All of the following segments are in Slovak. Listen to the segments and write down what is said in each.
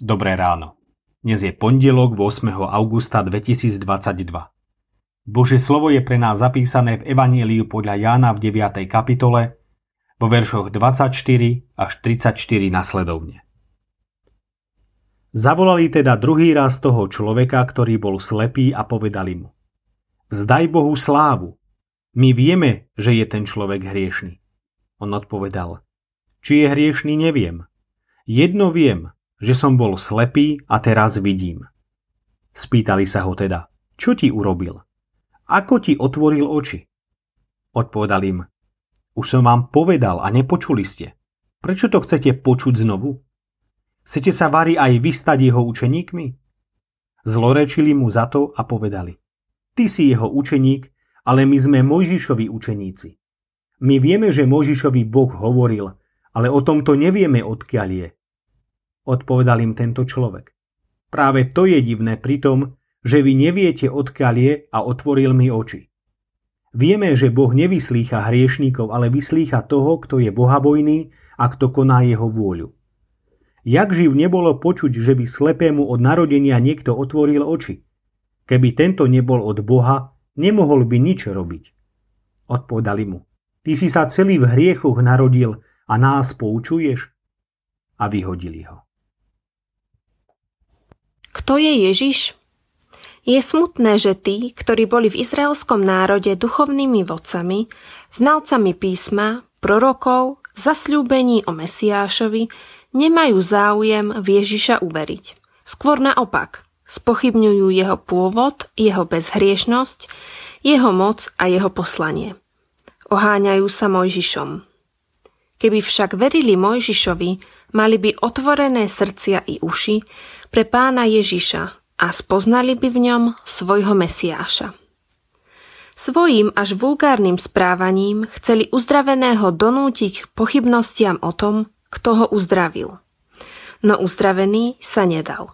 Dobré ráno. Dnes je pondelok 8. augusta 2022. Bože slovo je pre nás zapísané v Evanieliu podľa Jána v 9. kapitole vo veršoch 24 až 34 nasledovne. Zavolali teda druhý raz toho človeka, ktorý bol slepý a povedali mu Vzdaj Bohu slávu. My vieme, že je ten človek hriešný. On odpovedal Či je hriešný, neviem. Jedno viem, že som bol slepý a teraz vidím. Spýtali sa ho teda, čo ti urobil? Ako ti otvoril oči? Odpovedal im, už som vám povedal a nepočuli ste. Prečo to chcete počuť znovu? Chcete sa Vary aj vystať jeho učeníkmi? Zlorečili mu za to a povedali, ty si jeho učeník, ale my sme Mojžišovi učeníci. My vieme, že Mojžišovi Boh hovoril, ale o tomto nevieme, odkiaľ je odpovedal im tento človek. Práve to je divné pri tom, že vy neviete, odkiaľ je a otvoril mi oči. Vieme, že Boh nevyslýcha hriešníkov, ale vyslýcha toho, kto je bohabojný a kto koná jeho vôľu. Jak živ nebolo počuť, že by slepému od narodenia niekto otvoril oči. Keby tento nebol od Boha, nemohol by nič robiť. Odpovedali mu, ty si sa celý v hriechoch narodil a nás poučuješ? A vyhodili ho. Kto je Ježiš? Je smutné, že tí, ktorí boli v izraelskom národe duchovnými vodcami, znalcami písma, prorokov, zasľúbení o Mesiášovi, nemajú záujem v Ježiša uveriť. Skôr naopak, spochybňujú jeho pôvod, jeho bezhriešnosť, jeho moc a jeho poslanie. Oháňajú sa Mojžišom. Keby však verili Mojžišovi, mali by otvorené srdcia i uši, pre pána Ježiša a spoznali by v ňom svojho Mesiáša. Svojím až vulgárnym správaním chceli uzdraveného donútiť k pochybnostiam o tom, kto ho uzdravil. No uzdravený sa nedal.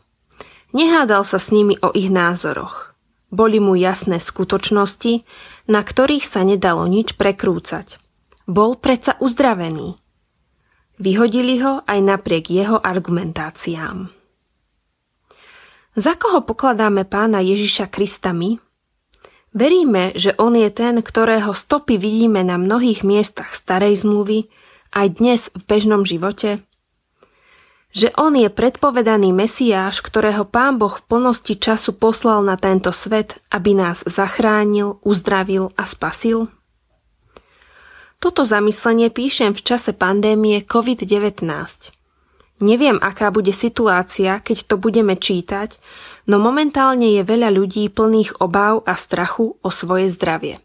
Nehádal sa s nimi o ich názoroch. Boli mu jasné skutočnosti, na ktorých sa nedalo nič prekrúcať. Bol predsa uzdravený. Vyhodili ho aj napriek jeho argumentáciám. Za koho pokladáme pána Ježiša Krista my? Veríme, že on je ten, ktorého stopy vidíme na mnohých miestach starej zmluvy, aj dnes v bežnom živote? Že on je predpovedaný Mesiáš, ktorého pán Boh v plnosti času poslal na tento svet, aby nás zachránil, uzdravil a spasil? Toto zamyslenie píšem v čase pandémie COVID-19. Neviem, aká bude situácia, keď to budeme čítať, no momentálne je veľa ľudí plných obáv a strachu o svoje zdravie.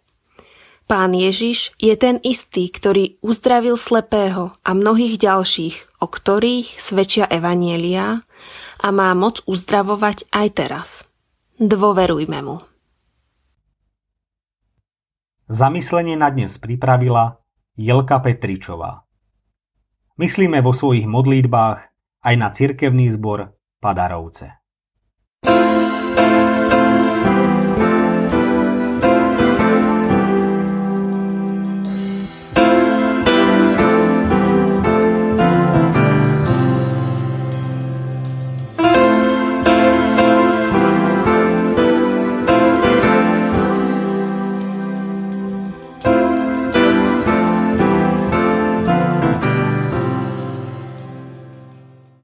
Pán Ježiš je ten istý, ktorý uzdravil slepého a mnohých ďalších, o ktorých svedčia Evanielia a má moc uzdravovať aj teraz. Dôverujme mu. Zamyslenie na dnes pripravila Jelka Petričová. Myslíme vo svojich modlitbách aj na cirkevný zbor Padarovce. thank you